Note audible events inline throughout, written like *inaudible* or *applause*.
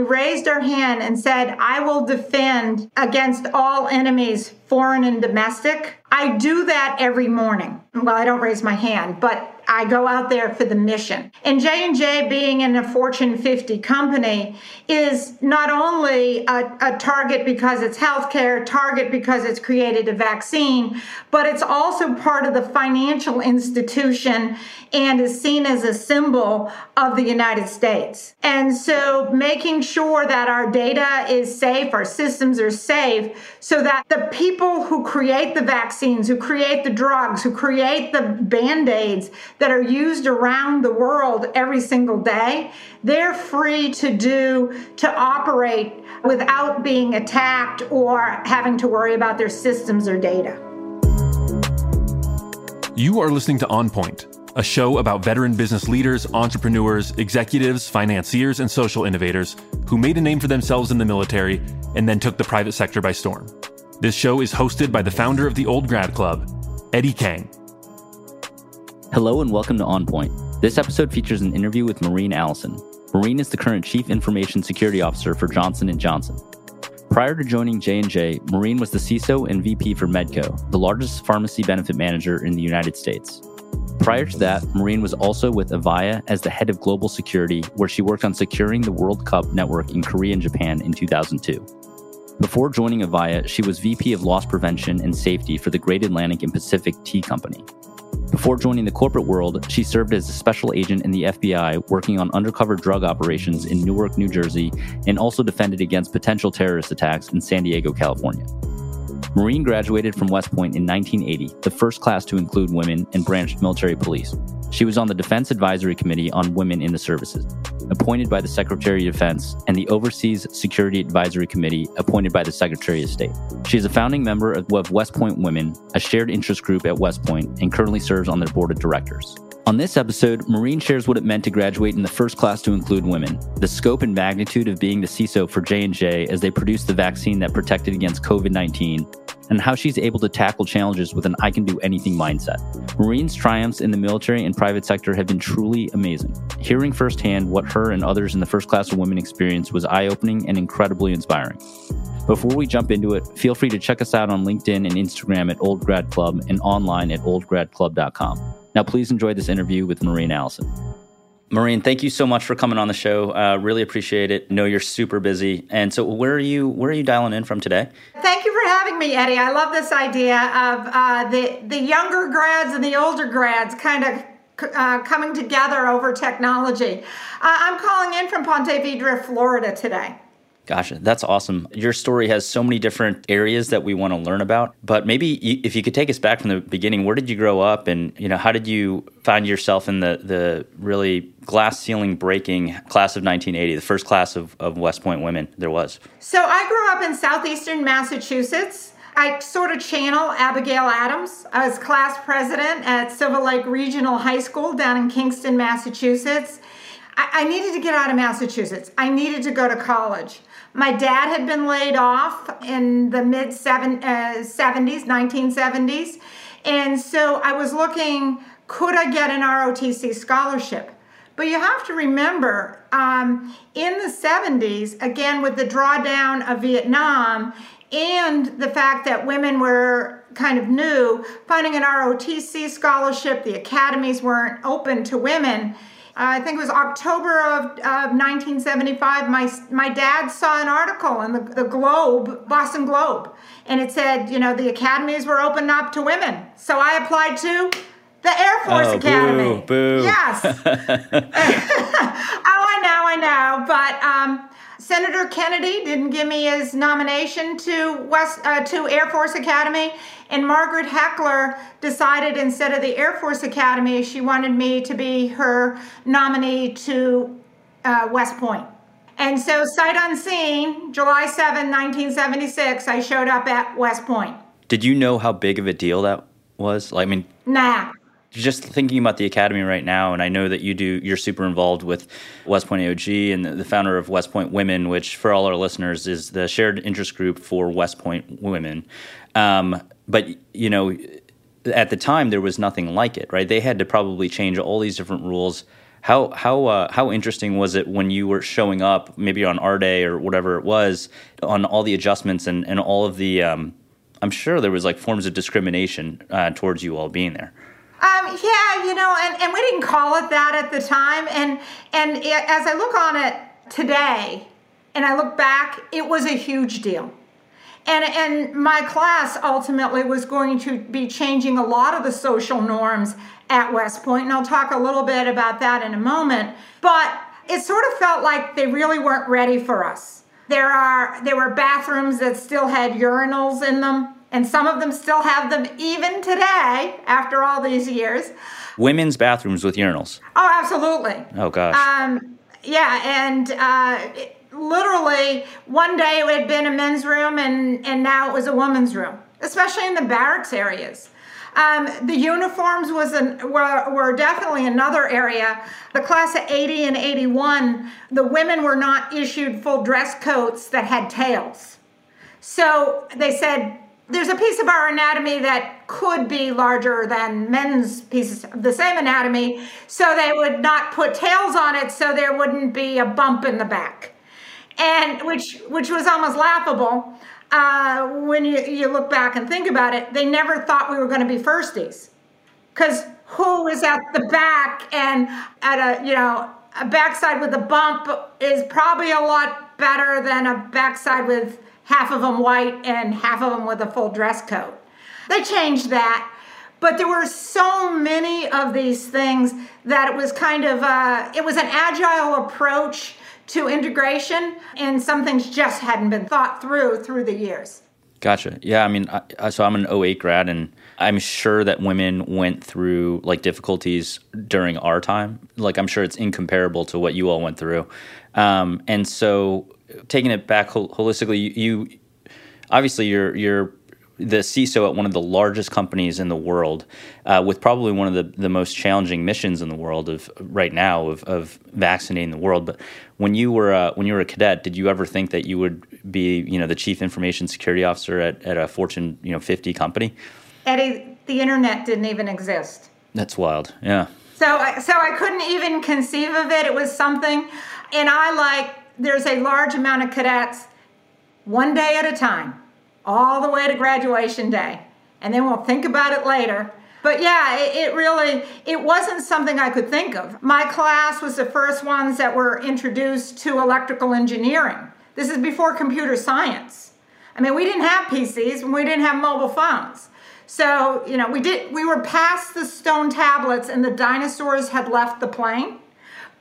we raised our hand and said, I will defend against all enemies, foreign and domestic, I do that every morning. Well, I don't raise my hand, but I go out there for the mission. And J&J being in a Fortune 50 company is not only a, a target because it's healthcare, target because it's created a vaccine, but it's also part of the financial institution and is seen as a symbol of the United States. And so making sure that our data is safe, our systems are safe, so that the people who create the vaccines, who create the drugs, who create the band aids that are used around the world every single day, they're free to do, to operate without being attacked or having to worry about their systems or data. You are listening to On Point, a show about veteran business leaders, entrepreneurs, executives, financiers, and social innovators who made a name for themselves in the military and then took the private sector by storm. This show is hosted by the founder of the Old Grad Club, Eddie Kang. Hello and welcome to On Point. This episode features an interview with Maureen Allison. Maureen is the current Chief Information Security Officer for Johnson & Johnson. Prior to joining J&J, Maureen was the CISO and VP for Medco, the largest pharmacy benefit manager in the United States. Prior to that, Maureen was also with Avaya as the head of global security, where she worked on securing the World Cup network in Korea and Japan in 2002. Before joining Avaya, she was VP of Loss Prevention and Safety for the Great Atlantic and Pacific Tea Company. Before joining the corporate world, she served as a special agent in the FBI working on undercover drug operations in Newark, New Jersey, and also defended against potential terrorist attacks in San Diego, California. Maureen graduated from West Point in 1980, the first class to include women, and branched military police. She was on the Defense Advisory Committee on Women in the Services, appointed by the Secretary of Defense, and the Overseas Security Advisory Committee, appointed by the Secretary of State. She is a founding member of West Point Women, a shared interest group at West Point, and currently serves on their board of directors. On this episode, Maureen shares what it meant to graduate in the first class to include women, the scope and magnitude of being the CISO for J&J as they produced the vaccine that protected against COVID-19, and how she's able to tackle challenges with an I can do anything mindset. Maureen's triumphs in the military and private sector have been truly amazing. Hearing firsthand what her and others in the first class of women experienced was eye-opening and incredibly inspiring. Before we jump into it, feel free to check us out on LinkedIn and Instagram at Old Grad Club and online at oldgradclub.com. Now, please enjoy this interview with Maureen Allison. Maureen, thank you so much for coming on the show. Uh, really appreciate it. Know you're super busy, and so where are you? Where are you dialing in from today? Thank you for having me, Eddie. I love this idea of uh, the the younger grads and the older grads kind of uh, coming together over technology. Uh, I'm calling in from Ponte Vedra, Florida today. Gotcha. That's awesome. Your story has so many different areas that we want to learn about. But maybe if you could take us back from the beginning, where did you grow up and, you know, how did you find yourself in the, the really glass ceiling breaking class of 1980, the first class of, of West Point women there was? So I grew up in southeastern Massachusetts. I sort of channel Abigail Adams. I was class president at Silver Lake Regional High School down in Kingston, Massachusetts. I needed to get out of Massachusetts. I needed to go to college. My dad had been laid off in the mid seven, uh, 70s, 1970s. And so I was looking, could I get an ROTC scholarship? But you have to remember, um, in the 70s, again, with the drawdown of Vietnam and the fact that women were kind of new, finding an ROTC scholarship, the academies weren't open to women I think it was October of, of 1975, my, my dad saw an article in the, the Globe, Boston Globe, and it said, you know, the academies were open up to women. So I applied to the Air Force oh, Academy. Boo, boo. Yes. *laughs* *laughs* oh, I know, I know. But um, Senator Kennedy didn't give me his nomination to West uh, to Air Force Academy, and Margaret Heckler decided instead of the Air Force Academy, she wanted me to be her nominee to uh, West Point. And so, sight unseen, July 7, 1976, I showed up at West Point. Did you know how big of a deal that was? Like, I mean, nah just thinking about the academy right now, and I know that you do, you're super involved with West Point AOG and the founder of West Point Women, which for all our listeners is the shared interest group for West Point Women. Um, but, you know, at the time there was nothing like it, right? They had to probably change all these different rules. How how uh, how interesting was it when you were showing up, maybe on R-Day or whatever it was, on all the adjustments and and all of the. Um, I'm sure there was like forms of discrimination uh, towards you all being there. Um, yeah, you know, and, and we didn't call it that at the time. And and it, as I look on it today, and I look back, it was a huge deal. And, and my class ultimately was going to be changing a lot of the social norms at West Point, and I'll talk a little bit about that in a moment. But it sort of felt like they really weren't ready for us. There are there were bathrooms that still had urinals in them, and some of them still have them even today after all these years. Women's bathrooms with urinals. Oh, absolutely. Oh gosh. Um, yeah, and uh, literally one day it had been a men's room, and and now it was a woman's room, especially in the barracks areas. Um, the uniforms was an, were, were definitely another area. The class of 80 and 81, the women were not issued full dress coats that had tails. So they said, there's a piece of our anatomy that could be larger than men's pieces of the same anatomy, so they would not put tails on it so there wouldn't be a bump in the back. And which which was almost laughable uh, when you, you look back and think about it, they never thought we were going to be firsties. Because who is at the back and at a, you know, a backside with a bump is probably a lot better than a backside with half of them white and half of them with a full dress coat. They changed that. But there were so many of these things that it was kind of, uh, it was an agile approach to integration, and some things just hadn't been thought through through the years. Gotcha. Yeah, I mean, I, so I'm an 08 grad, and I'm sure that women went through like difficulties during our time. Like, I'm sure it's incomparable to what you all went through. Um, and so, taking it back hol- holistically, you, you obviously you're you're the CISO at one of the largest companies in the world, uh, with probably one of the, the most challenging missions in the world of right now of, of vaccinating the world. But when you were uh, when you were a cadet, did you ever think that you would be you know the chief information security officer at, at a Fortune you know 50 company? Eddie, the internet didn't even exist. That's wild. Yeah. So I, so I couldn't even conceive of it. It was something, and I like there's a large amount of cadets, one day at a time all the way to graduation day. And then we'll think about it later. But yeah, it, it, really it wasn't something I could think of. My class was the first ones that were introduced to electrical engineering. This is before computer science. I mean, we didn't have PCs and we didn't have mobile phones. So, you know, we did we were past the stone tablets and the dinosaurs had left the plane.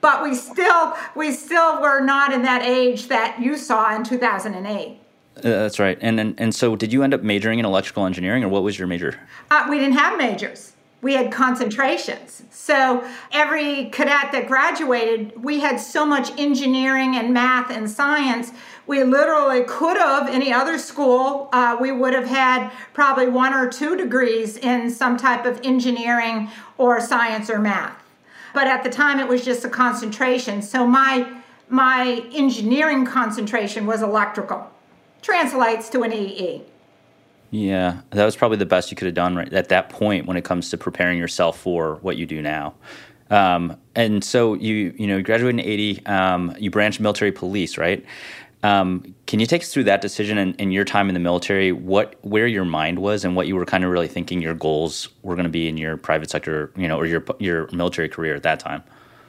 But we still we still were not in that age that you saw in 2008. Uh, that's right. And, and and so, did you end up majoring in electrical engineering, or what was your major? Uh, we didn't have majors. We had concentrations. So every cadet that graduated, we had so much engineering and math and science. We literally could have any other school. Uh, we would have had probably one or two degrees in some type of engineering or science or math. But at the time, it was just a concentration. So my my engineering concentration was electrical translates to an EE. Yeah, that was probably the best you could have done right at that point when it comes to preparing yourself for what you do now. Um, and so you you know graduated in eighty, um, you branched military police, right? Um, can you take us through that decision and, and, your time in the military? What where your mind was and what you were kind of really thinking your goals were going to be in your private sector, you know, or your your military career at that time?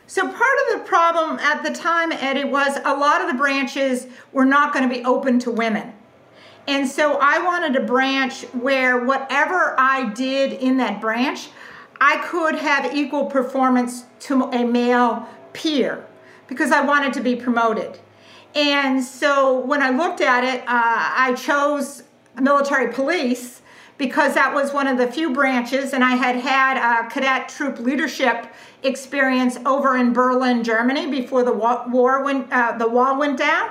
So part of the problem at the time, Eddie, was a lot of the branches were not going to be open to women. And so I wanted a branch where whatever I did in that branch, I could have equal performance to a male peer because I wanted to be promoted. And so when I looked at it, uh, I chose military police because that was one of the few branches, and I had had a cadet troop leadership experience over in Berlin, Germany, before the war went, uh, the wall went down.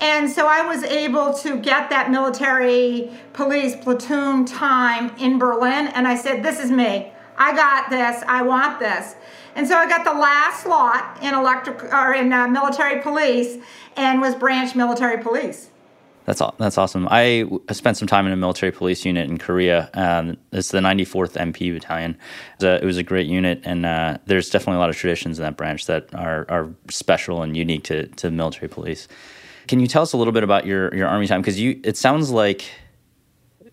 And so I was able to get that military police platoon time in Berlin, and I said, "This is me. I got this. I want this." And so I got the last slot in electric or in uh, military police, and was branch military police. That's all. That's awesome. I spent some time in a military police unit in Korea. Um, it's the 94th MP Battalion. It was a, it was a great unit, and uh, there's definitely a lot of traditions in that branch that are, are special and unique to, to military police. Can you tell us a little bit about your, your army time? Because you, it sounds like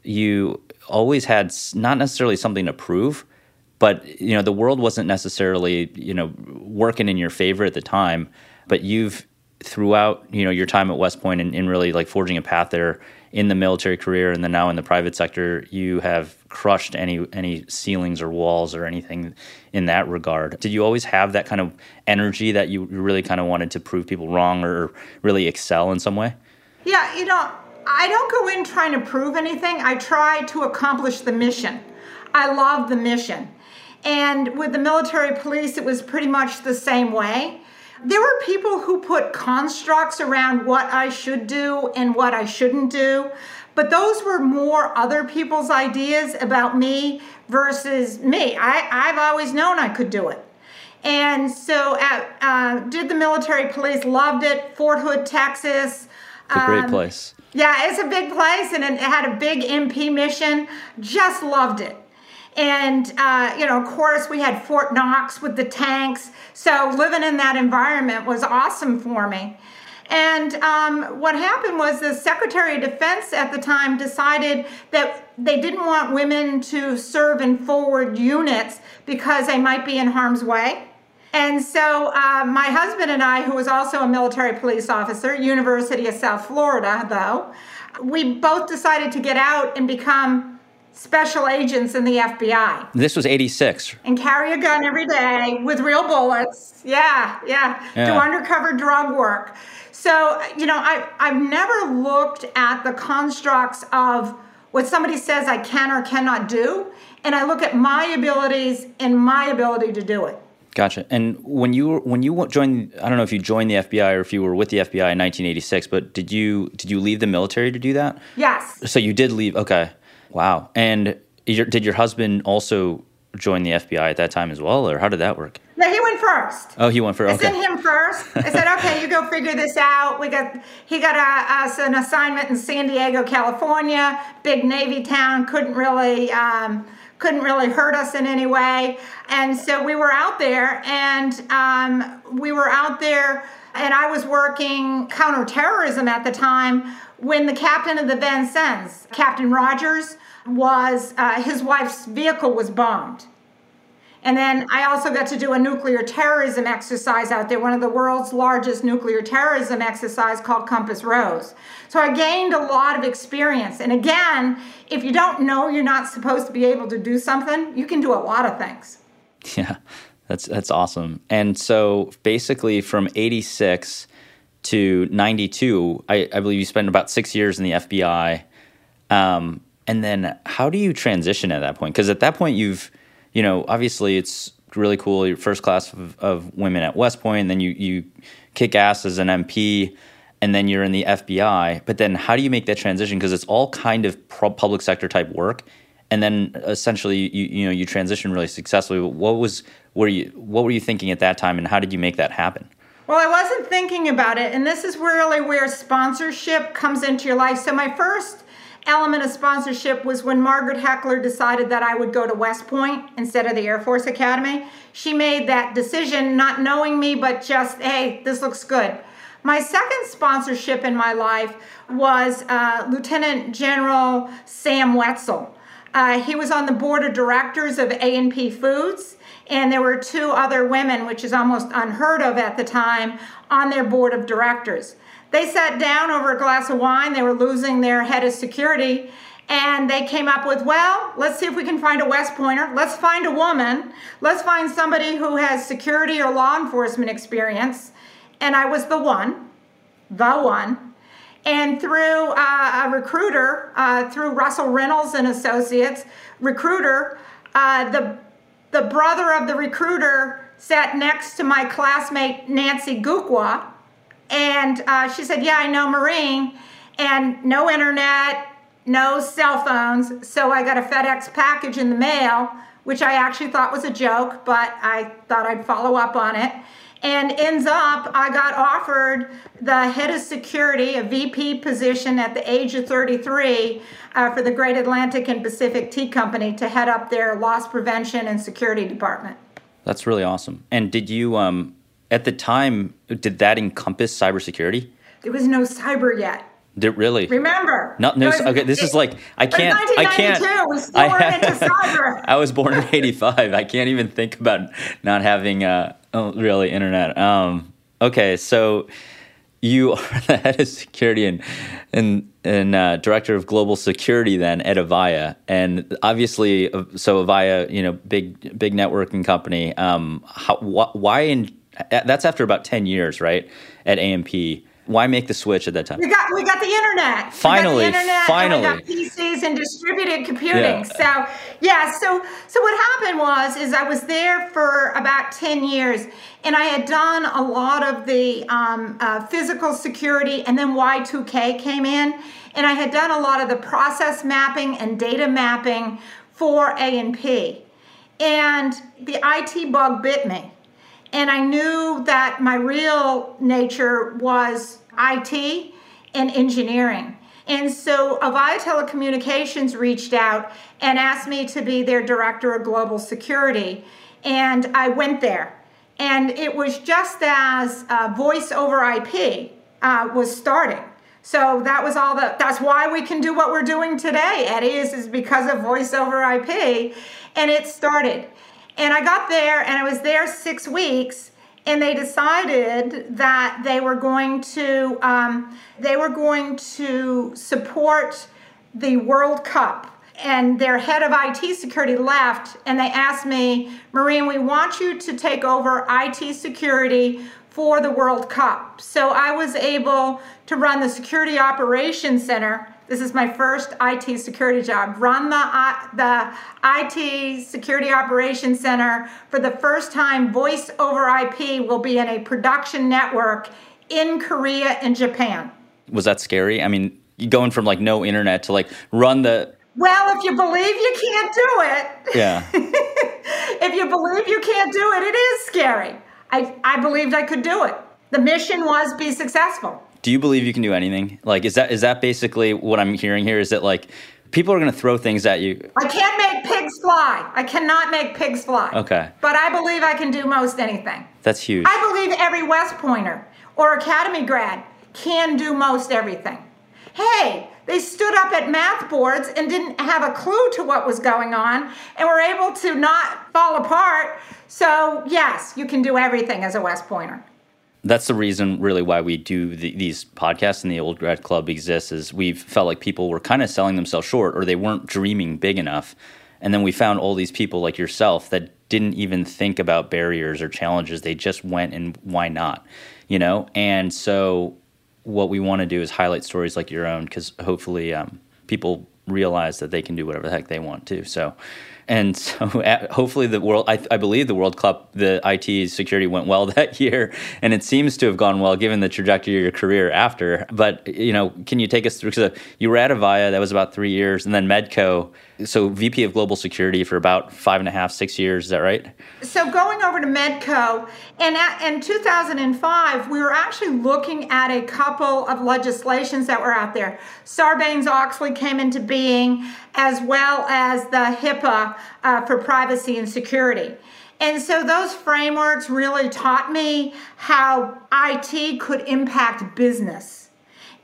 you always had not necessarily something to prove, but you know the world wasn't necessarily you know working in your favor at the time. But you've throughout you know your time at West Point and, and really like forging a path there in the military career and then now in the private sector, you have crushed any any ceilings or walls or anything in that regard. Did you always have that kind of energy that you really kind of wanted to prove people wrong or really excel in some way? Yeah, you know, I don't go in trying to prove anything. I try to accomplish the mission. I love the mission. And with the military police, it was pretty much the same way. There were people who put constructs around what I should do and what I shouldn't do, but those were more other people's ideas about me versus me. I, I've always known I could do it. And so, at, uh, did the military police, loved it. Fort Hood, Texas. It's a great um, place. Yeah, it's a big place and it had a big MP mission. Just loved it. And, uh, you know, of course, we had Fort Knox with the tanks. So living in that environment was awesome for me. And um, what happened was the Secretary of Defense at the time decided that they didn't want women to serve in forward units because they might be in harm's way. And so uh, my husband and I, who was also a military police officer, University of South Florida, though, we both decided to get out and become special agents in the FBI. This was 86. And carry a gun every day with real bullets. Yeah, yeah. yeah. Do undercover drug work. So, you know, I, I've never looked at the constructs of what somebody says I can or cannot do, and I look at my abilities and my ability to do it. Gotcha. And when you when you joined, I don't know if you joined the FBI or if you were with the FBI in 1986, but did you did you leave the military to do that? Yes. So you did leave. Okay. Wow. And your, did your husband also join the FBI at that time as well, or how did that work? No, he went first. Oh, he went first. Okay. I sent him first. *laughs* I said, "Okay, you go figure this out." We got he got us an assignment in San Diego, California, big Navy town. Couldn't really um, couldn't really hurt us in any way, and so we were out there, and um, we were out there, and I was working counterterrorism at the time when the captain of the Vincennes, Captain Rogers, was uh, his wife's vehicle was bombed. And then I also got to do a nuclear terrorism exercise out there, one of the world's largest nuclear terrorism exercise called Compass Rose. So I gained a lot of experience. And again, if you don't know you're not supposed to be able to do something, you can do a lot of things. *laughs* Yeah, that's that's awesome. And so basically from 86 to 92, I, I believe you spent about six years in the FBI. Um, and then how do you transition at that point? Because at that point, you've, you know, obviously it's really cool. You're first class of, of women at West Point, and then you, you kick ass as an MP, and then you're in the FBI. But then how do you make that transition? Because it's all kind of public sector type work. And then essentially, you, you know, you transition really successfully. What was, were you, what were you thinking at that time, and how did you make that happen? Well, I wasn't thinking about it, and this is really where sponsorship comes into your life. So, my first element of sponsorship was when Margaret Heckler decided that I would go to West Point instead of the Air Force Academy. She made that decision not knowing me, but just, hey, this looks good. My second sponsorship in my life was uh, Lieutenant General Sam Wetzel. Uh, he was on the board of directors of A&P Foods and there were two other women, which is almost unheard of at the time, on their board of directors. They sat down over a glass of wine, they were losing their head of security, and they came up with, well, let's see if we can find a West Pointer. Let's find a woman. Let's find somebody who has security or law enforcement experience. And I was the one, the one. And through uh, a recruiter, uh, through Russell Reynolds and Associates, recruiter, uh, the the brother of the recruiter sat next to my classmate Nancy Gukwa, and uh, she said, "Yeah, I know Maureen." And no internet, no cell phones, so I got a FedEx package in the mail, which I actually thought was a joke, but I thought I'd follow up on it. and ends up I got offered the head of security, a VP position at the age of 33 uh, for the Great Atlantic and Pacific Tea Company to head up their loss prevention and security department. That's really awesome. And did you, um, at the time, did that encompass cybersecurity? There was no cyber yet. Did really? Remember? No, no. Okay, this is like I can't. I can't. *laughs* I, *laughs* cyber. I was born in '85. I can't even think about not having uh, really internet. Um, okay, so you *laughs* are the head of security and and and uh, director of global security then at Avaya, and obviously, uh, so Avaya, you know, big big networking company. Um, how, wh- why in that's after about ten years, right, at A&P. Why make the switch at that time? We got we got the internet. Finally, we got the internet finally, and we got PCs and distributed computing. Yeah. So yeah, so so what happened was is I was there for about ten years, and I had done a lot of the um, uh, physical security, and then Y2K came in, and I had done a lot of the process mapping and data mapping for A&P, and the IT bug bit me and I knew that my real nature was IT and engineering. And so Avaya Telecommunications reached out and asked me to be their director of global security. And I went there. And it was just as uh, voice over IP uh, was starting. So that was all the, that's why we can do what we're doing today, Eddie, is, is because of voice over IP. And it started. And I got there and I was there six weeks and they decided that they were going to um, they were going to support the World Cup. And their head of IT security left, and they asked me, Maureen, we want you to take over IT security for the World Cup. So I was able to run the Security Operations Center this is my first IT security job. Run the, uh, the IT Security Operations Center for the first time. Voice over IP will be in a production network in Korea and Japan. Was that scary? I mean, going from like no internet to like run the. Well, if you believe you can't do it. Yeah. *laughs* if you believe you can't do it, it is scary. I, I believed I could do it. The mission was be successful do you believe you can do anything? Like, is that is that basically what I'm hearing here? Is that like people are going to throw things at you? I can't make pigs fly. I cannot make pigs fly. Okay. But I believe I can do most anything. That's huge. I believe every West Pointer or Academy grad can do most everything. Hey, they stood up at math boards and didn't have a clue to what was going on and were able to not fall apart. So, yes, you can do everything as a West Pointer that's the reason really why we do the, these podcasts and the old grad club exists is we've felt like people were kind of selling themselves short or they weren't dreaming big enough. And then we found all these people like yourself that didn't even think about barriers or challenges. They just went and why not you know? And so what we want to do is highlight stories like your own because hopefully um, people realize that they can do whatever the heck they want to so and *laughs* so hopefully the world, I, I, believe the World Cup, the IT security went well *laughs* that year, and it seems to have gone well given the trajectory of your career after. But you know, can you take us through? Because uh, you were at Avaya, that was about three years, and then Medco so VP of Global Security for about five and a half, six years. Is that right? So going over to Medco, and in 2005, we were actually looking at a couple of legislations that were out there. Sarbanes-Oxley came into being, as well as the HIPAA uh, for privacy and security. And so those frameworks really taught me how IT could impact business.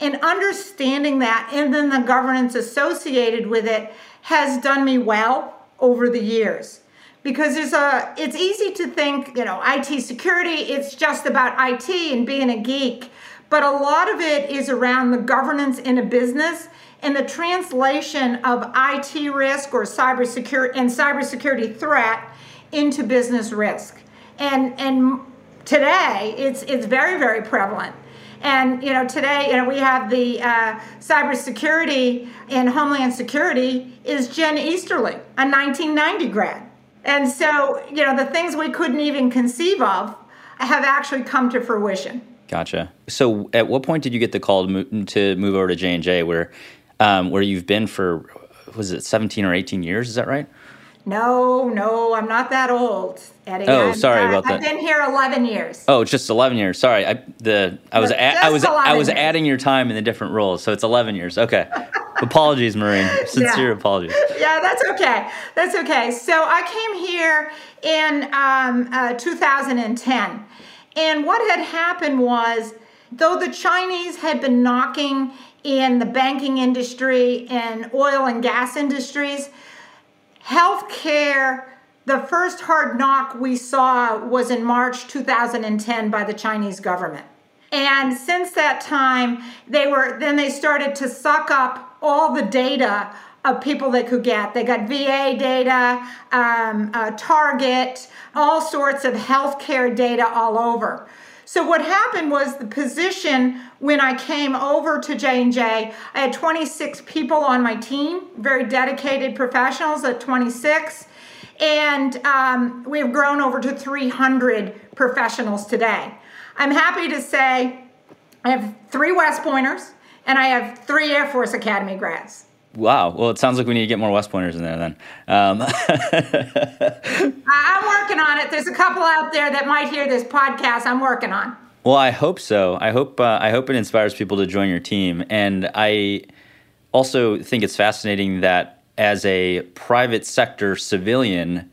And understanding that, and then the governance associated with it, has done me well over the years. Because there's a it's easy to think you know IT security it's just about IT and being a geek. But a lot of it is around the governance in a business and the translation of IT risk or cybersecurity and cybersecurity threat into business risk. And and today it's it's very very prevalent and you know, today, you know, we have the uh, cybersecurity and homeland security is Jen Easterly, a 1990 grad. And so, you know, the things we couldn't even conceive of have actually come to fruition. Gotcha. So, at what point did you get the call to move, to move over to J and J, where um, where you've been for was it 17 or 18 years? Is that right? No, no, I'm not that old, Eddie. Oh, I'm, sorry about that. I've been here 11 years. Oh, it's just 11 years. Sorry. I the I was a, I was I was years. adding your time in the different roles. So it's 11 years. Okay. apologies, Maureen. *laughs* Sincere Yeah. apologies. yeah, that's okay. That's okay. So I came here in um, uh, 2010. And what had happened was, though the Chinese had been knocking in the banking industry and oil and gas industries, healthcare, the first hard knock we saw was in March 2010 by the Chinese government. And since that time, they were then they started to suck up all the data of people they could get. They got VA data, um, uh, Target, all sorts of healthcare data all over. So what happened was the position when I came over to J&J, I had 26 people on my team, very dedicated professionals at 26. And um, we've grown over to 300 professionals today. I'm happy to say I have three West Pointers and I have three Air Force Academy grads. Wow. Well, it sounds like we need to get more West Pointers in there then. Um, *laughs* I- I'm working on it. There's a couple out there that might hear this podcast. I'm working on. Well, I hope so. I hope uh, I hope it inspires people to join your team, and I also think it's fascinating that as a private sector civilian,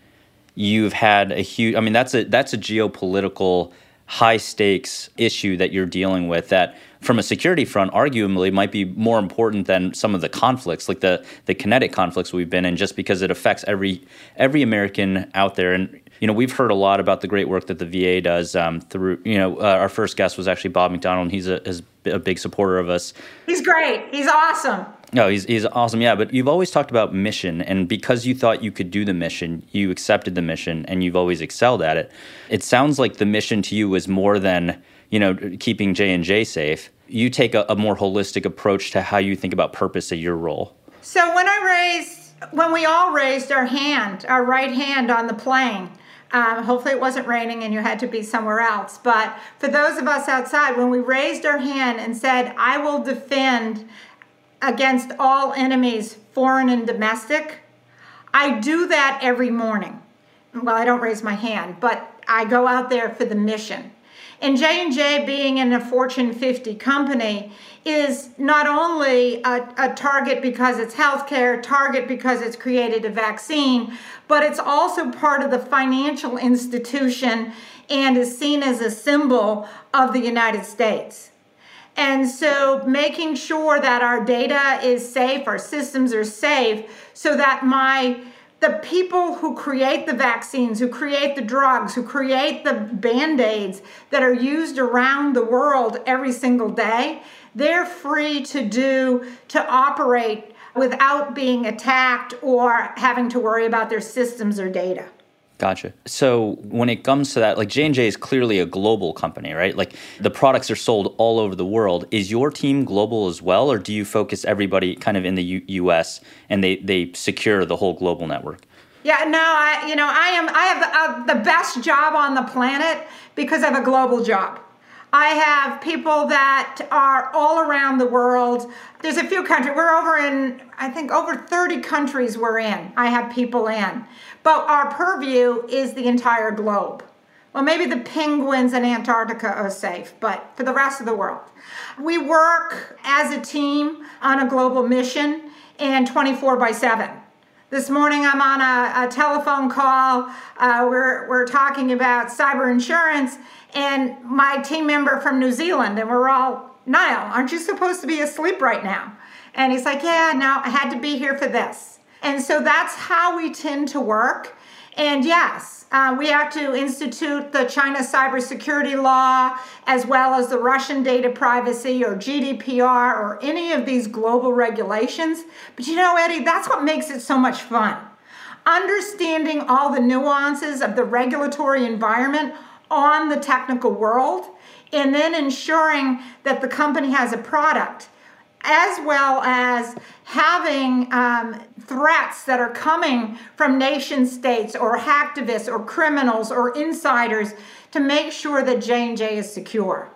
you've had a huge. I mean, that's a that's a geopolitical high stakes issue that you're dealing with that from a security front arguably might be more important than some of the conflicts like the the kinetic conflicts we've been in just because it affects every every American out there and you know we've heard a lot about the great work that the VA does um, through you know uh, our first guest was actually Bob McDonald and he's a, a big supporter of us He's great. He's awesome. No, he's he's awesome. Yeah, but you've always talked about mission, and because you thought you could do the mission, you accepted the mission, and you've always excelled at it. It sounds like the mission to you was more than you know keeping J and J safe. You take a, a more holistic approach to how you think about purpose of your role. So when I raised, when we all raised our hand, our right hand on the plane, um, hopefully it wasn't raining and you had to be somewhere else. But for those of us outside, when we raised our hand and said, "I will defend against all enemies, foreign and domestic," I do that every morning. Well, I don't raise my hand, but I go out there for the mission. And J&J being in a Fortune 50 company is not only a, a target because it's healthcare, target because it's created a vaccine, but it's also part of the financial institution and is seen as a symbol of the United States. And so making sure that our data is safe, our systems are safe, so that my the people who create the vaccines, who create the drugs, who create the band-aids that are used around the world every single day, they're free to do to operate without being attacked or having to worry about their systems or data. Gotcha. So when it comes to that, like J and J is clearly a global company, right? Like the products are sold all over the world. Is your team global as well, or do you focus everybody kind of in the U- U.S. and they they secure the whole global network? Yeah, no, I you know I am I have uh, the best job on the planet because I have a global job. I have people that are all around the world. There's a few countries. We're over in I think over 30 countries we're in. I have people in. But our purview is the entire globe. Well, maybe the penguins in Antarctica are safe, but for the rest of the world. We work as a team on a global mission and 24 by 7. This morning I'm on a, a telephone call. Uh, we're, we're talking about cyber insurance, and my team member from New Zealand, and we're all, Niall, aren't you supposed to be asleep right now? And he's like, Yeah, no, I had to be here for this. And so that's how we tend to work. And yes, uh, we have to institute the China cybersecurity law as well as the Russian data privacy or GDPR or any of these global regulations. But you know, Eddie, that's what makes it so much fun. Understanding all the nuances of the regulatory environment on the technical world and then ensuring that the company has a product as well as having um, threats that are coming from nation states or hacktivists or criminals or insiders to make sure that J&J is secure.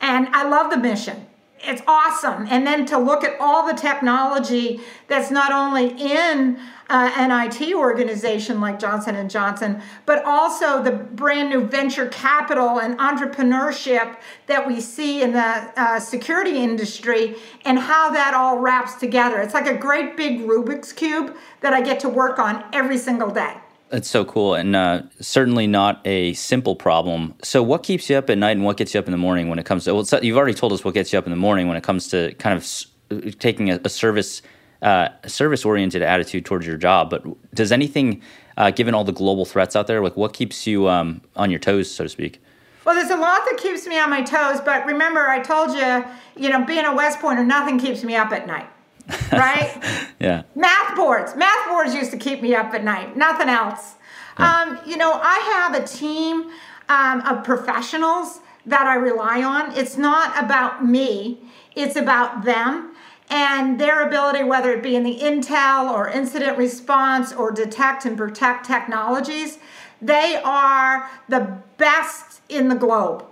And I love the mission. It's awesome. And then to look at all the technology that's not only in uh, an IT organization like Johnson Johnson, but also the brand new venture capital and entrepreneurship that we see in the uh, security industry, and how that all wraps together. It's like a great big Rubik's cube that I get to work on every single day. That's so cool, and uh, certainly not a simple problem. So, what keeps you up at night, and what gets you up in the morning when it comes to? Well, you've already told us what gets you up in the morning when it comes to kind of taking a, a service uh, service oriented attitude towards your job. But does anything, uh, given all the global threats out there, like what keeps you um, on your toes, so to speak? Well, there's a lot that keeps me on my toes, but remember, I told you, you know, being a West Pointer, nothing keeps me up at night *laughs* right? yeah. Math boards. Math boards used to keep me up at night. Nothing else. Yeah. Um, you know, I have a team um, of professionals that I rely on. It's not about me. It's about them and their ability, whether it be in the intel or incident response or detect and protect technologies. They are the best in the globe,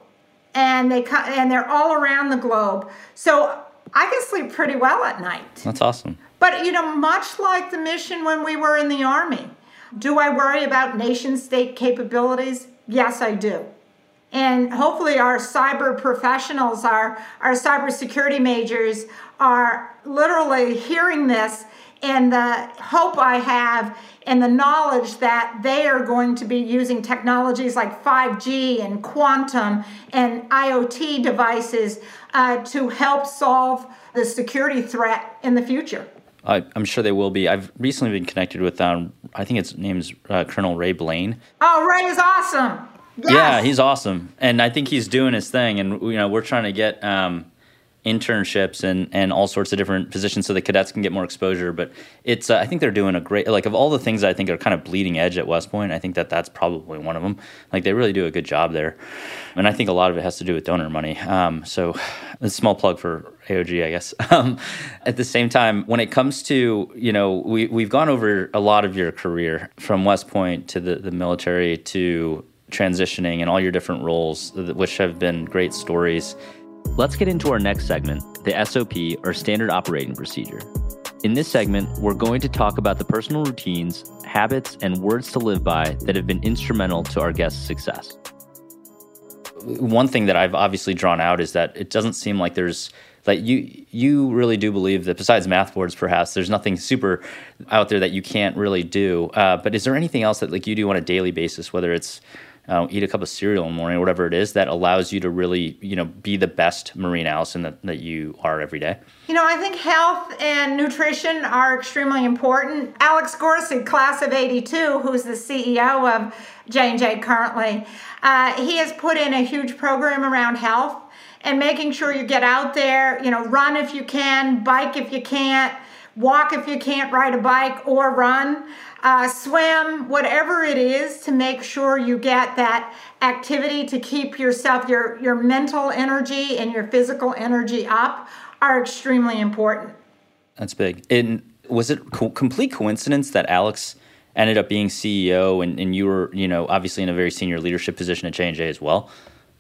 and they and they're all around the globe. So I can sleep pretty well at night. That's awesome. But, you know, much like the mission when we were in the Army, do I worry about nation state capabilities? Yes, I do. And hopefully, our cyber professionals, our, our cybersecurity majors, are literally hearing this and the hope I have and the knowledge that they are going to be using technologies like 5G and quantum and IoT devices uh, to help solve the security threat in the future. I, am sure they will be. I've recently been connected with, um, I think his name's uh, Colonel Ray Blaine. Oh, Ray is awesome. Yes. Yeah, he's awesome, and I think he's doing his thing. And you know, we're trying to get um, internships and and all sorts of different positions so the cadets can get more exposure but it's uh, i think they're doing a great like of all the things i think are kind of bleeding edge at west point i think that that's probably one of them. Like they really do a good job there. And i think a lot of it has to do with donor money. Um, so a small plug for aog i guess. *laughs* Um, at the same time when it comes to you know we, we've gone over a lot of your career from west point to the, the military to transitioning and all your different roles which have been great stories Let's get into our next segment, the SOP or Standard Operating Procedure. In this segment, we're going to talk about the personal routines, habits, and words to live by that have been instrumental to our guests' success. One thing that I've obviously drawn out is that it doesn't seem like there's like you you really do believe that besides math boards perhaps there's nothing super out there that you can't really do uh, but is there anything else that like you do on a daily basis whether it's uh, eat a cup of cereal in the morning, or whatever it is, that allows you to really, you know, be the best Maureen Allison that, that you are every day? You know, I think health and nutrition are extremely important. Alex Gorsky, class of 82, who's the CEO of J&J currently, uh, he has put in a huge program around health and making sure you get out there, you know, run if you can, bike if you can't, walk if you can't ride a bike or run uh, swim, whatever it is to make sure you get that activity to keep yourself, your, your mental energy and your physical energy up are extremely important. That's big. And was it co- complete coincidence that Alex ended up being CEO and, and you were, you know, obviously in a very senior leadership position at J&J as well?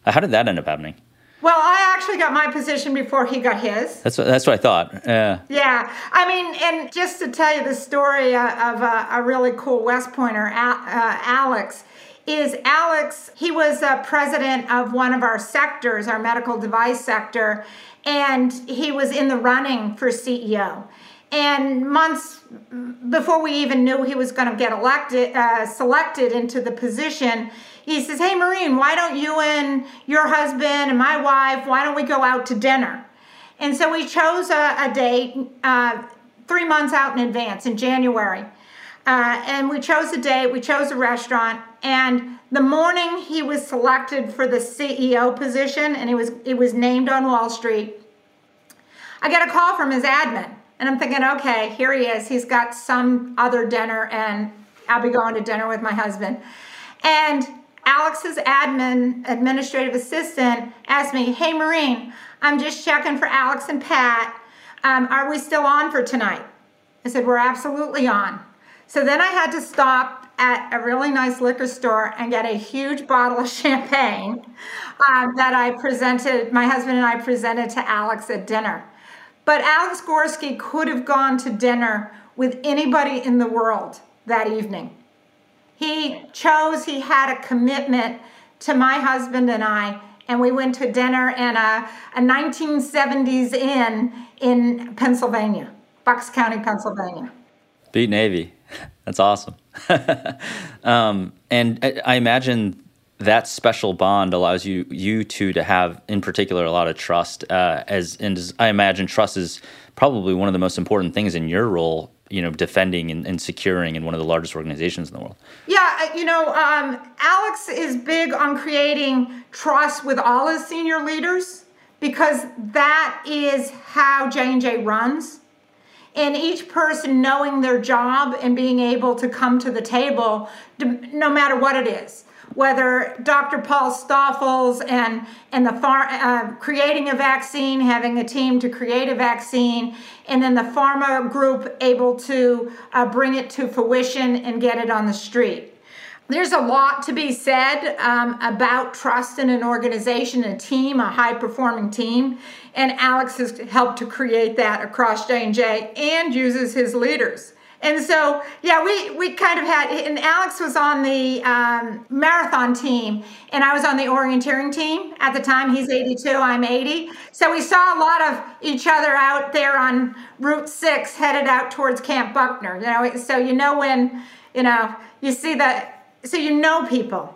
How did that end up happening? Well, I actually got my position before he got his. That's what, that's what I thought. Yeah. Yeah. I mean, and just to tell you the story uh, of a, a really cool West Pointer, uh, Alex, is Alex, he was a president of one of our sectors, our medical device sector, and he was in the running for CEO. And months before we even knew he was going to get elected, uh, selected into the position, he says, Hey, Maureen, why don't you and your husband and my wife, why don't we go out to dinner? And so we chose a, a date uh, three months out in advance in January. Uh, and we chose a date, we chose a restaurant, and the morning he was selected for the CEO position and he was, it was named on Wall Street, I get a call from his admin. And I'm thinking, okay, here he is. He's got some other dinner, and I'll be going to dinner with my husband. And Alex's admin administrative assistant asked me, Hey, Maureen, I'm just checking for Alex and Pat. Um, are we still on for tonight? I said, We're absolutely on. So then I had to stop at a really nice liquor store and get a huge bottle of *laughs* champagne um, that I presented, my husband and I presented to Alex at dinner. But Alex Gorsky could have gone to dinner with anybody in the world that evening. He chose, he had a commitment to my husband and I, and we went to dinner in a, a 1970s inn in Pennsylvania, Bucks County, Pennsylvania. Beat Navy. *laughs* That's awesome. *laughs* um, and I imagine that special bond allows you you two to have, in particular, a lot of trust. Uh, as and as I imagine, trust is probably one of the most important things in your role. You know, defending and, and securing in one of the largest organizations in the world. Yeah, you know, um, Alex is big on creating trust with all his senior leaders because that is how J and J runs and each person knowing their job and being able to come to the table no matter what it is whether Dr. Paul Stoffels and and the far, uh, creating a vaccine, having a team to create a vaccine, and then the pharma group able to uh, bring it to fruition and get it on the street. There's a lot to be said um, about trust in an organization, a team, a high-performing team, and Alex has helped to create that across J&J and uses his leaders. And so, yeah, we, we kind of had, and Alex was on the um, marathon team, and I was on the orienteering team at the time. He's 82, I'm 80. So we saw a lot of each other out there on Route 6 headed out towards Camp Buckner. You know, so you know when, you know, you see the, so you know people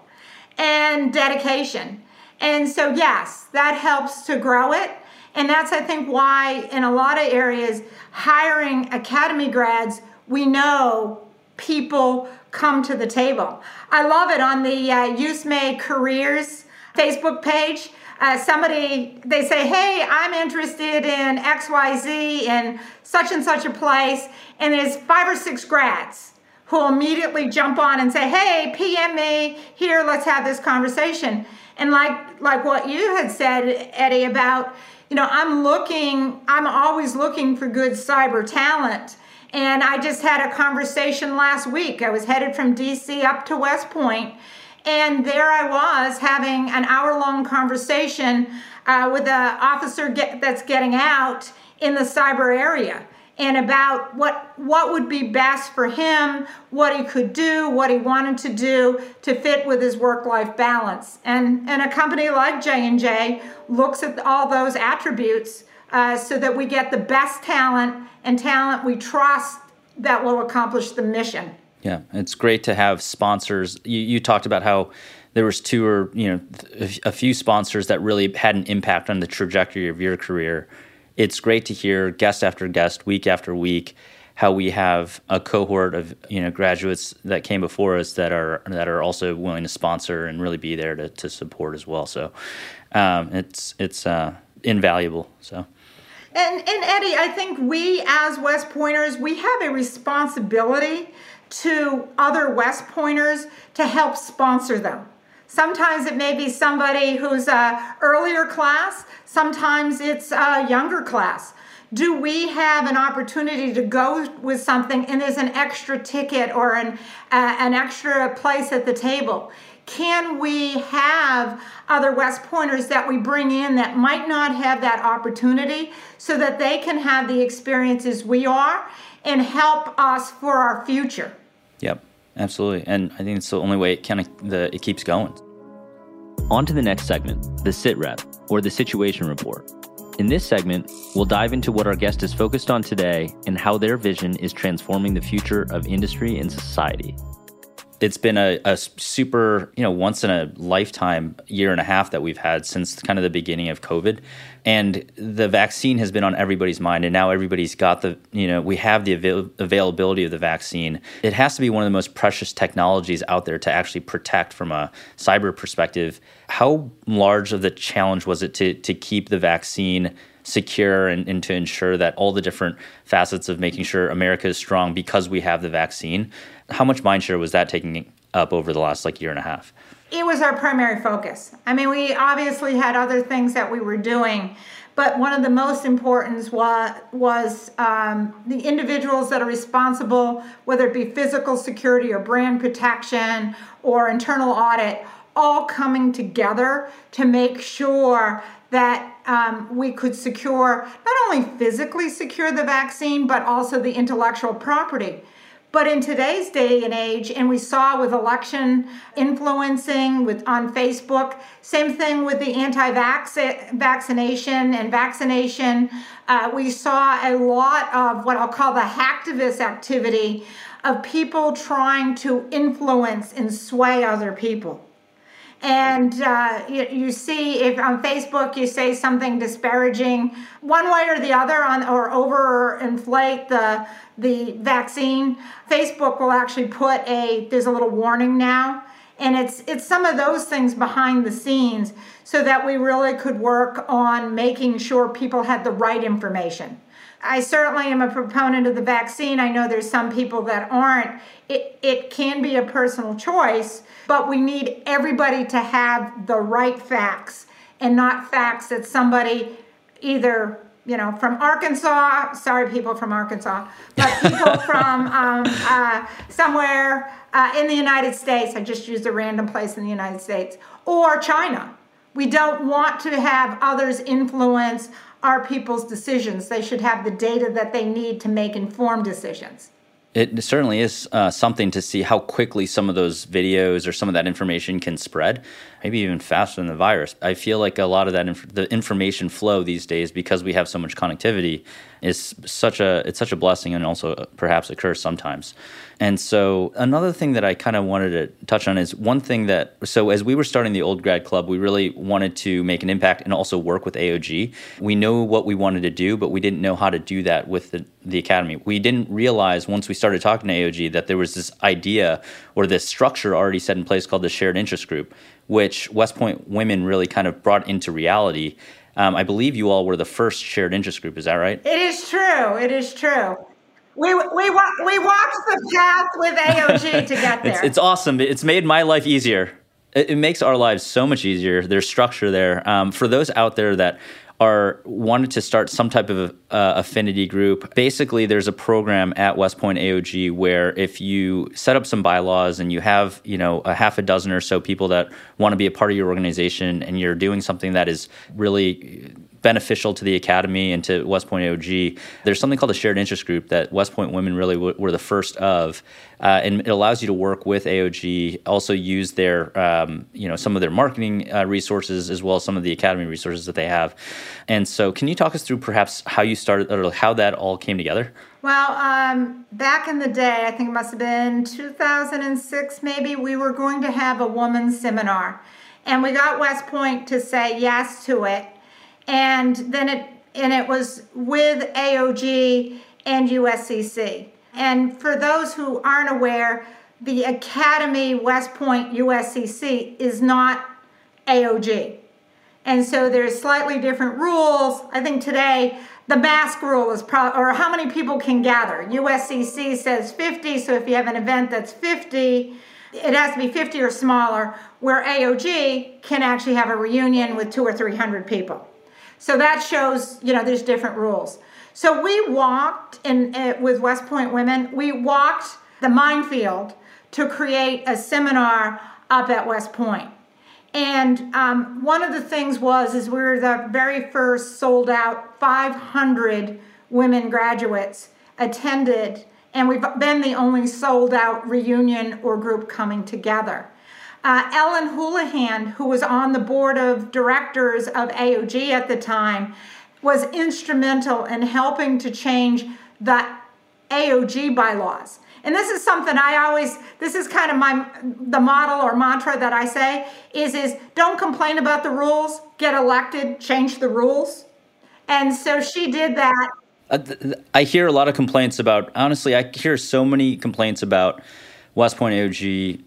and dedication. And so, yes, that helps to grow it. And that's, I think, why in a lot of areas, hiring academy grads, we know people come to the table. I love it on the uh, USMA Careers Facebook page. Uh, somebody, they say, hey, I'm interested in XYZ in such and such a place, and there's five or six grads who immediately jump on and say, hey, PM me, here, let's have this conversation. And like, like what you had said, Eddie, about you know, I'm looking, I'm always looking for good cyber talent. And I just had a conversation last week. I was headed from DC up to West Point, and there I was having an hour long conversation uh, with an officer get, that's getting out in the cyber area and about what what would be best for him, what he could do, what he wanted to do to fit with his work-life balance. And and a company like J and J looks at all those attributes uh, so that we get the best talent and talent we trust that will accomplish the mission. Yeah, it's great to have sponsors. You, you talked about how there was two or you know a few sponsors that really had an impact on the trajectory of your career it's great to hear guest after guest, week after week, how we have a cohort of you know graduates that came before us that are that are also willing to sponsor and really be there to, to support as well. So um, it's it's uh, invaluable. So. And, and Eddie, I think we as West Pointers, we have a responsibility to other West Pointers to help sponsor them. Sometimes it may be somebody who's a earlier class, sometimes it's a younger class. Do we have an opportunity to go with something and there's an extra ticket or an, uh, an extra place at the table? Can we have other West Pointers that we bring in that might not have that opportunity so that they can have the experiences we are and help us for our future? Yep. Absolutely, and I think it's the only way it kind of the it keeps going. On to the next segment, the sit rep or the situation report. In this segment, we'll dive into what our guest is focused on today and how their vision is transforming the future of industry and society it's been a, a, super, you know, once in a lifetime year and a half that we've had since kind of the beginning of COVID. And the vaccine has been on everybody's mind. And now everybody's got the, you know, we have the avail- availability of the vaccine. It has to be one of the most precious technologies out there to actually protect from a cyber perspective. How large of the challenge was it to, to keep the vaccine? Secure and, and, to ensure that all the different facets of making sure America is strong because we have the vaccine. How much mindshare was that taking up over the last like year and a half? It was our primary focus. I mean, we obviously had other things that we were doing, but one of the most important was, was um, the individuals that are responsible, whether it be physical security or brand protection or internal audit, all coming together to make sure that um, we could secure not only physically secure the vaccine, but also the intellectual property. But in today's day and age, and we saw with election influencing with on Facebook, same thing with the anti-vaccination and vaccination. Uh, we saw a lot of what I'll call the hacktivist activity of people trying to influence and sway other people and uh, you, you, see if on Facebook you say something disparaging one way or the other on or over inflate the the vaccine, Facebook will actually put a there's a little warning now, and it's it's some of those things behind the scenes so that we really could work on making sure people had the right information. I certainly am a proponent of the vaccine. I know there's some people that aren't. It, it can be a personal choice, but we need everybody to have the right facts and not facts that somebody either you know from arkansas sorry people from arkansas but people *laughs* from um, uh, somewhere uh, in the united states i just used a random place in the united states or china we don't want to have others influence our people's decisions. They should have the data that they need to make informed decisions. It certainly is uh, something to see how quickly some of those videos or some of that information can spread, maybe even faster than the virus. I feel like a lot of that inf- the information flow these days because we have so much connectivity is such a it's such a blessing and also perhaps a curse sometimes. And so another thing that I kind of wanted to touch on is one thing that so as we were starting the old grad club, we really wanted to make an impact and also work with AOG. We know what we wanted to do, but we didn't know how to do that with the, the academy. We didn't realize once we started talking to AOG that there was this idea or this structure already set in place called the shared interest group, which West Point women really kind of brought into reality um, I believe you all were the first shared interest group. Is that right? It is true. It is true. We, we, we walked the path with AOG to get *laughs* there. it's, it's awesome. It's made my life easier. It, it, makes our lives so much easier. There's structure there. Um, for those out there that are wanted to start some type of uh, affinity group. Basically, there's a program at West Point AOG where if you set up some bylaws and you have, you know, a half a dozen or so people that want to be a part of your organization and you're doing something that is really beneficial to the academy and to West Point AOG. There's something called a shared interest group that West Point women really w- were the first of, uh, and it allows you to work with AOG. Also use their, um, you know, some of their marketing uh, resources as well as some of the academy resources that they have. And so, can you talk us through perhaps how you started or how that all came together? Well, um, back in the day, I think it must have been 2006, maybe, we were going to have a woman's seminar. And we got West Point to say yes to it and then it and it was with AOG and USCC. And for those who aren't aware, the Academy West Point USCC is not AOG. And so there's slightly different rules. I think today the mask rule is pro or how many people can gather. USCC says 50, so if you have an event that's 50, it has to be 50 or smaller, where AOG can actually have a reunion with two or 300 people. So that shows, you know, there's different rules. So we walked in uh, with West Point Women. We walked the minefield to create a seminar up at West Point. And um, one of the things was is we were the very first sold out 500 women graduates attended, and we've been the only sold out reunion or group coming together. Uh, Ellen Houlihan, who was on the board of directors of AOG at the time, was instrumental in helping to change the AOG bylaws. And this is something I always this is kind of my the model or mantra that I say is is don't complain about the rules, get elected, change the rules. And so she did that. Uh, I hear a lot of complaints about honestly, I hear so many complaints about West Point AOG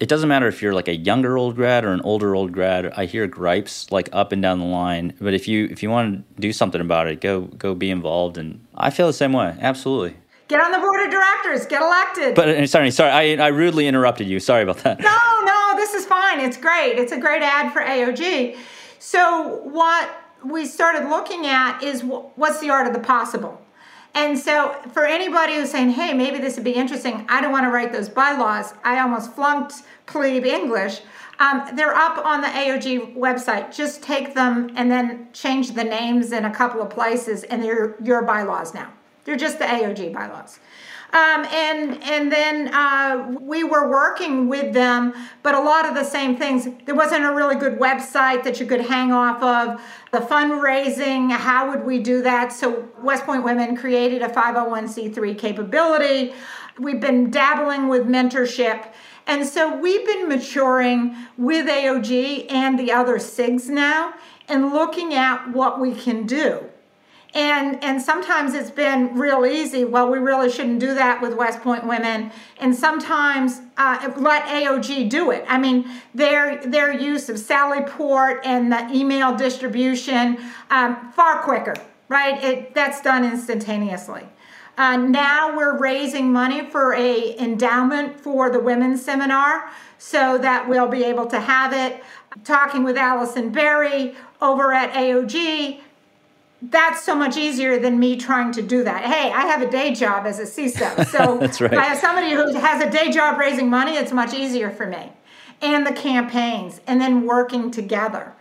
it doesn't matter if you're like a younger old grad or an older old grad. I hear gripes like up and down the line. But if you if you want to do something about it, go go be involved. And I feel the same way. Absolutely. Get on the board of directors. Get elected. But uh, sorry, sorry, I, I rudely interrupted you. Sorry about that. No, no, this is fine. It's great. It's a great ad for AOG. So what we started looking at is what's the art of the possible. And so, for anybody who's saying, hey, maybe this would be interesting, I don't want to write those bylaws. I almost flunked plebe English. Um, they're up on the AOG website. Just take them and then change the names in a couple of places, and they're your bylaws now. They're just the AOG bylaws. Um, and and then uh, we were working with them, but a lot of the same things. There wasn't a really good website that you could hang off of. The fundraising, how would we do that? So West Point Women created a 501c3 capability. We've been dabbling with mentorship. And so we've been maturing with AOG and the other SIGs now and looking at what we can do. And, and sometimes it's been real easy. Well, we really shouldn't do that with West Point women. And sometimes uh, let AOG do it. I mean, their, their use of Sallyport and the email distribution, um, far quicker, right? It, that's done instantaneously. Uh, now we're raising money for a endowment for the women's seminar so that we'll be able to have it. Talking with Allison Berry over at AOG, that's so much easier than me trying to do that. Hey, I have a day job as a CISO. *laughs* So that's right. I have somebody who has a day job raising money, it's much easier for me. And the campaigns, and then working together.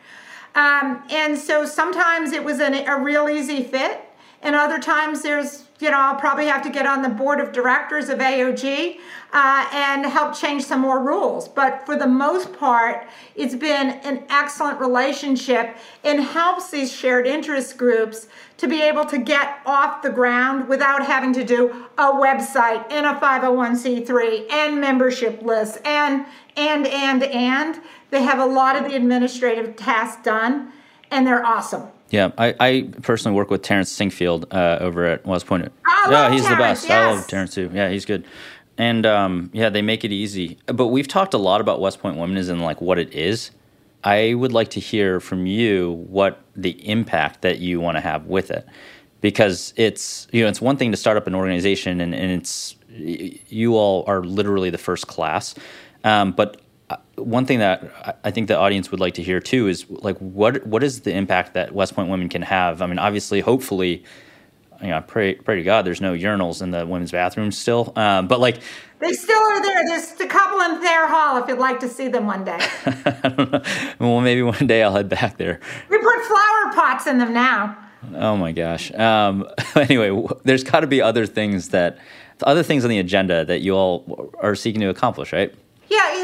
Um, and so sometimes it was an, a real easy fit, and other times there's you know, I'll probably have to get on the board of directors of AOG uh, and help change some more rules. But for the most part, it's been an excellent relationship and helps these shared interest groups to be able to get off the ground without having to do a website and a 501c3 and membership lists and, and, and, and. They have a lot of the administrative tasks done and they're awesome. Yeah, I, I personally work with Terrence Sinkfield uh, over at West Point. I yeah, he's Terrence, the best. Yes. I love Terrence too. Yeah, he's good. And um, yeah, they make it easy. But we've talked a lot about West Point Women and like what it is. I would like to hear from you what the impact that you want to have with it, because it's you know it's one thing to start up an organization and, and it's you all are literally the first class, um, but one thing that I think the audience would like to hear too is like what what is the impact that West Point women can have? I mean, obviously, hopefully, you know, I pray pray to God there's no urinals in the women's bathrooms still, um, but like they still are there. There's a couple in Thayer Hall if you'd like to see them one day. *laughs* well, maybe one day I'll head back there. We put flower pots in them now. Oh my gosh. Um, *laughs* anyway, there's got to be other things that other things on the agenda that you all are seeking to accomplish, right?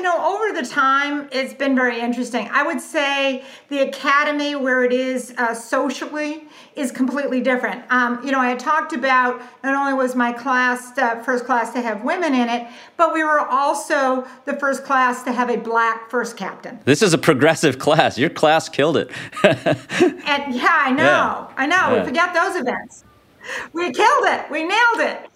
Know, over the time, it's been very interesting. I would say the academy, where it is uh, socially, is completely different. Um, you know, I had talked about not only was my class uh, first class to have women in it, but we were also the first class to have a black first captain. This is a progressive *laughs* class. Your class killed it. *laughs* and yeah, I know, yeah. I know. Yeah. We forget those events. We killed it. We nailed it.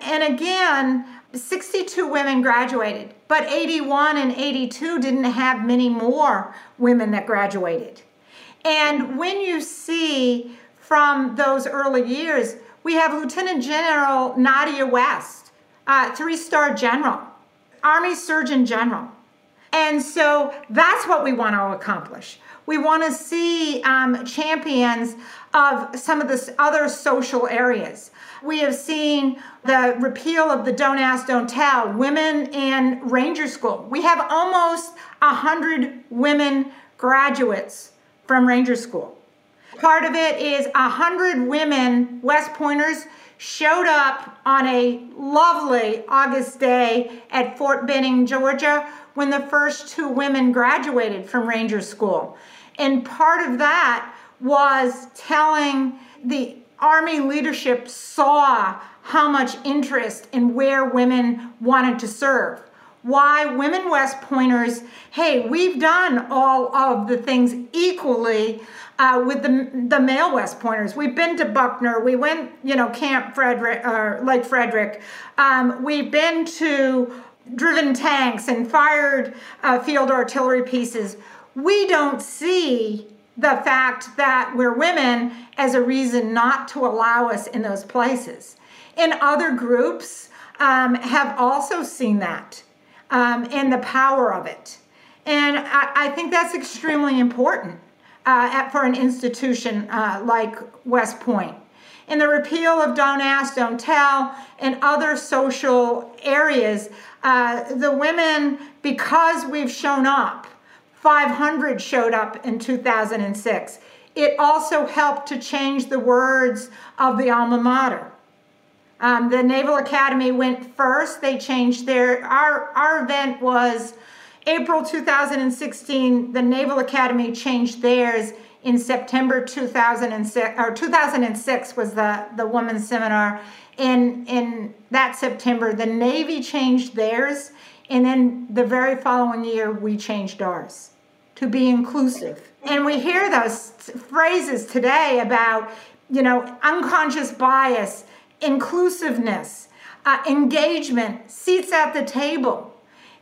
And again, 62 women graduated, but 81 and 82 didn't have many more women that graduated. And when you see from those early years, we have Lieutenant General Nadja West, uh, three star general, Army Surgeon General. And so that's what we want to accomplish. We want to see um, champions of some of the other social areas. We have seen the repeal of the Don't Ask, Don't Tell, women in Ranger School. We have almost 100 women graduates from Ranger School. Part of it is 100 women, West Pointers, showed up on a lovely August day at Fort Benning, Georgia, when the first two women graduated from Ranger School. And part of that was telling the Army leadership saw how much interest in where women wanted to serve. Why women West Pointers, hey, we've done all of the things equally uh, with the, the male West Pointers. We've been to Buckner, we went, you know, Camp Frederick, or Lake Frederick. Um, we've been to driven tanks and fired uh, field artillery pieces. We don't see the fact that we're women as a reason not to allow us in those places. And other groups um, have also seen that um, and the power of it. And I, I think that's extremely important. uh, at, for an institution uh, like West Point. In the repeal of Don't Ask, Don't Tell, and other social areas, uh, the women, because we've shown up, 500 showed up in 2006. It also helped to change the words of the alma mater. Um, the Naval Academy went first. They changed their, our, our event was April 2016. The Naval Academy changed theirs in September 2006, or 2006 was the, the women's seminar. In, in that September, the Navy changed theirs, and then the very following year, we changed ours to be inclusive. And we hear those phrases today about, you know, unconscious bias, inclusiveness, uh, engagement, seats at the table.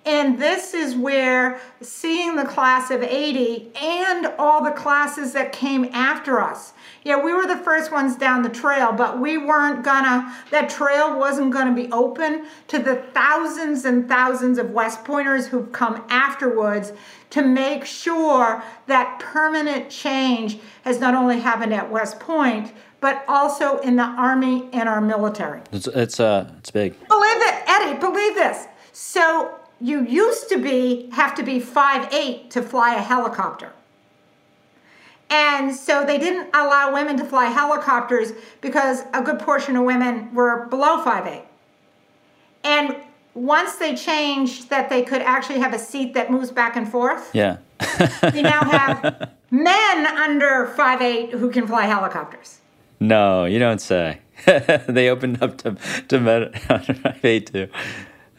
And this is where seeing the class of 80 and all the classes that came after us. Yeah, we were the first ones down the trail, but we weren't gonna, that trail wasn't gonna be open to the thousands and thousands of West Pointers who've come afterwards to make sure that permanent change has not only happened at West Point, but also in the Army and our military. It's, it's, uh, it's big. Believe it, Eddie, believe this. So you used to be have to be five eight to fly a helicopter. And so they didn't allow women to fly helicopters because a good portion of women were below five eight. And once they changed that they could actually have a seat that moves back and forth. Yeah. *laughs* we now have men under five eight who can fly helicopters. No, you don't say. *laughs* they opened up to to men *laughs* under five eight too.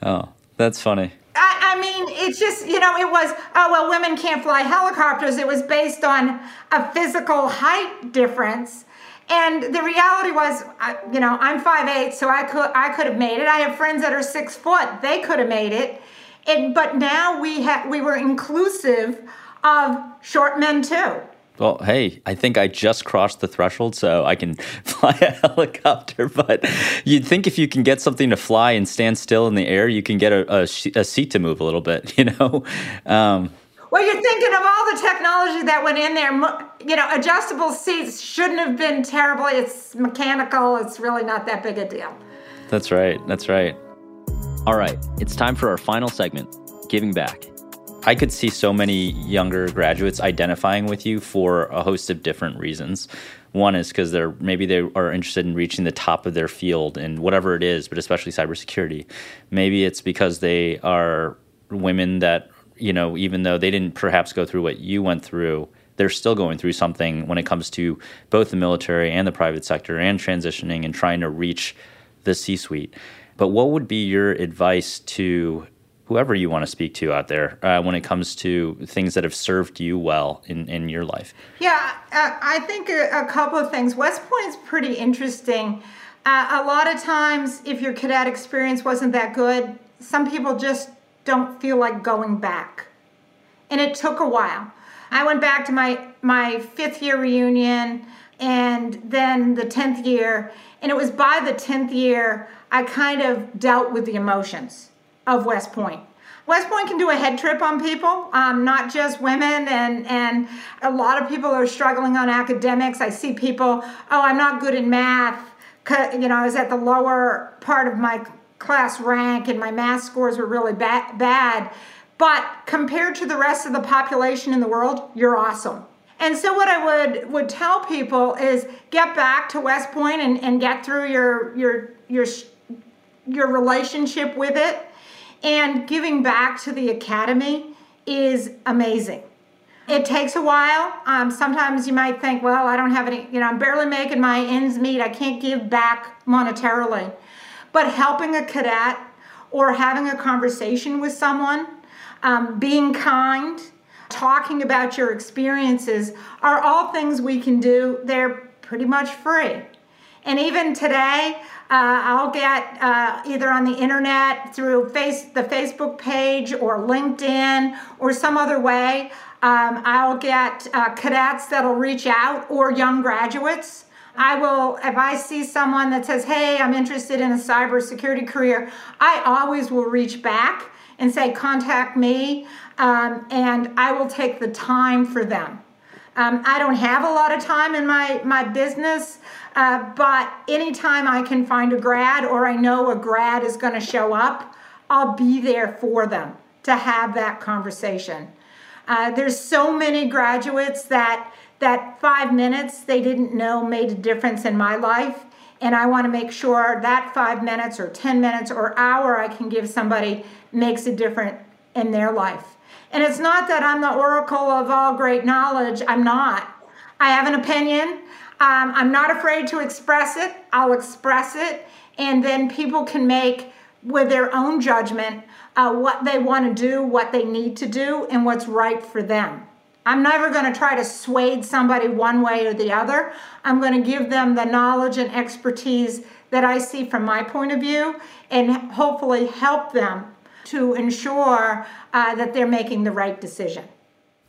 Oh, that's funny. I, I mean, it's just, you know, it was, oh, well, women can't fly helicopters. It was based on a physical height difference. And the reality was, you know, I'm 5'8", so I could I could have made it. I have friends that are six foot; they could have made it. And but now we have we were inclusive of short men too. Well, hey, I think I just crossed the threshold, so I can *laughs* fly a helicopter. *laughs* But you'd think if you can get something to fly and stand still in the air, you can get a, a, a seat to move a little bit, *laughs* you know? Um, well, you're thinking of all the technology that went in there. You know, adjustable seats shouldn't have been terrible. It's mechanical, it's really not that big a deal. That's right. That's right. All right, it's time for our final segment giving back. I could see so many younger graduates identifying with you for a host of different reasons. One is because they're maybe they are interested in reaching the top of their field and whatever it is, but especially cybersecurity. Maybe it's because they are women that you know, even though they didn't perhaps go through what you went through, they're still going through something when it comes to both the military and the private sector and transitioning and trying to reach the C suite. But what would be your advice to whoever you want to speak to out there uh, when it comes to things that have served you well in, in your life? Yeah, uh, I think a, a, couple of things. West Point is pretty interesting. Uh, a lot of times, if your cadet experience wasn't that good, some people just don't feel like going back. And it took a while. I went back to my, my fifth year reunion and then the 10th year. And it was by the 10th year I kind of dealt with the emotions of West Point. West Point can do a head trip on people, um, not just women, and and a lot of people are struggling on academics. I see people, oh, I'm not good in math. You know, I was at the lower part of my class rank, and my math scores were really ba- bad. But compared to the rest of the population in the world, you're awesome. And so what I would would tell people is get back to West Point and, and get through your your your your relationship with it and giving back to the academy is amazing. It takes a while. Um, sometimes you might think, well, I don't have any, you know, I'm barely making my ends meet. I can't give back monetarily. But helping a cadet or having a conversation with someone, um, being kind, talking about your experiences are all things we can do. They're pretty much free. And even today, uh, I'll get uh, either on the internet through face the Facebook page or LinkedIn or some other way. Um, I'll get uh, cadets that'll reach out or young graduates. I will, if I see someone that says, Hey, I'm interested in a cybersecurity career, I always will reach back and say, Contact me, um, and I will take the time for them Um, I don't have a lot of time in my, my business, uh, but anytime I can find a grad or I know a grad is going to show up, I'll be there for them to have that conversation. Uh, there's so many graduates that that five minutes they didn't know made a difference in my life and i want to make sure that five minutes or ten minutes or hour i can give somebody makes a difference in their life and it's not that i'm the oracle of all great knowledge i'm not i have an opinion um, i'm not afraid to express it i'll express it and then people can make with their own judgment uh, what they want to do what they need to do and what's right for them I'm never going to try to sway somebody one way or the other. I'm going to give them the knowledge and expertise that I see from my point of view and hopefully help them to ensure uh, that they're making the right decision.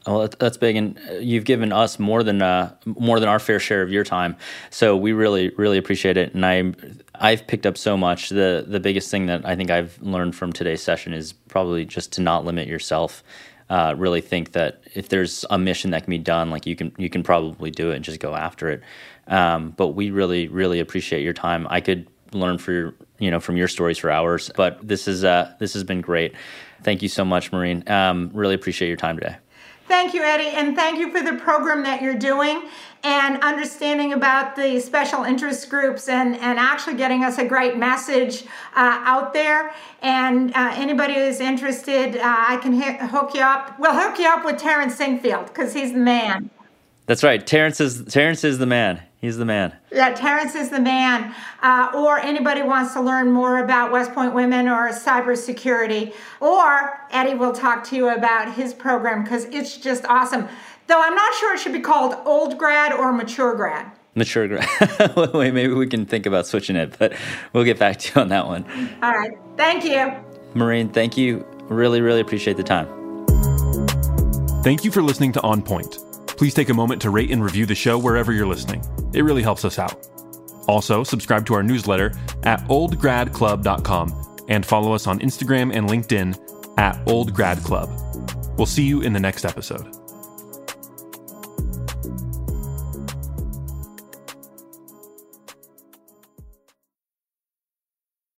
Well, that's big, and uh, you've given us more than uh, more than our fair share of your time. So we really, really appreciate it. And I, I've picked up so much. the The biggest thing that I think I've learned from today's session is probably just to not limit yourself uh, really think that if there's a mission that can be done, like you can you can probably do it and just go after it. Um, but we really really appreciate your time. I could learn for you know from your stories for hours, but this is uh, this has been great. Thank you so much, Maureen. Um, really appreciate your time today. Thank you, Eddie, and thank you for the program that you're doing and understanding about the special interest groups and, and actually getting us a great message uh, out there. And uh, anybody who's interested, uh, I can hook you up. We'll hook you up with Terrence Sinkfield because he's the man. That's right. Terrence is Terrence is the man. He's the man. Yeah, Terrence is the man. Uh, or anybody wants to learn more about West Point Women or cybersecurity, or Eddie will talk to you about his program because it's just awesome. Though I'm not sure it should be called old grad or mature grad. Mature grad. *laughs* Wait, maybe we can think about switching it, but we'll get back to you on that one. All right. Thank you. Maureen, thank you. Really, really appreciate the time. Thank you for listening to On Point. Please take a moment to rate and review the show wherever you're listening. It really helps us out. Also, subscribe to our newsletter at oldgradclub.com and follow us on Instagram and LinkedIn at oldgradclub. We'll see you in the next episode.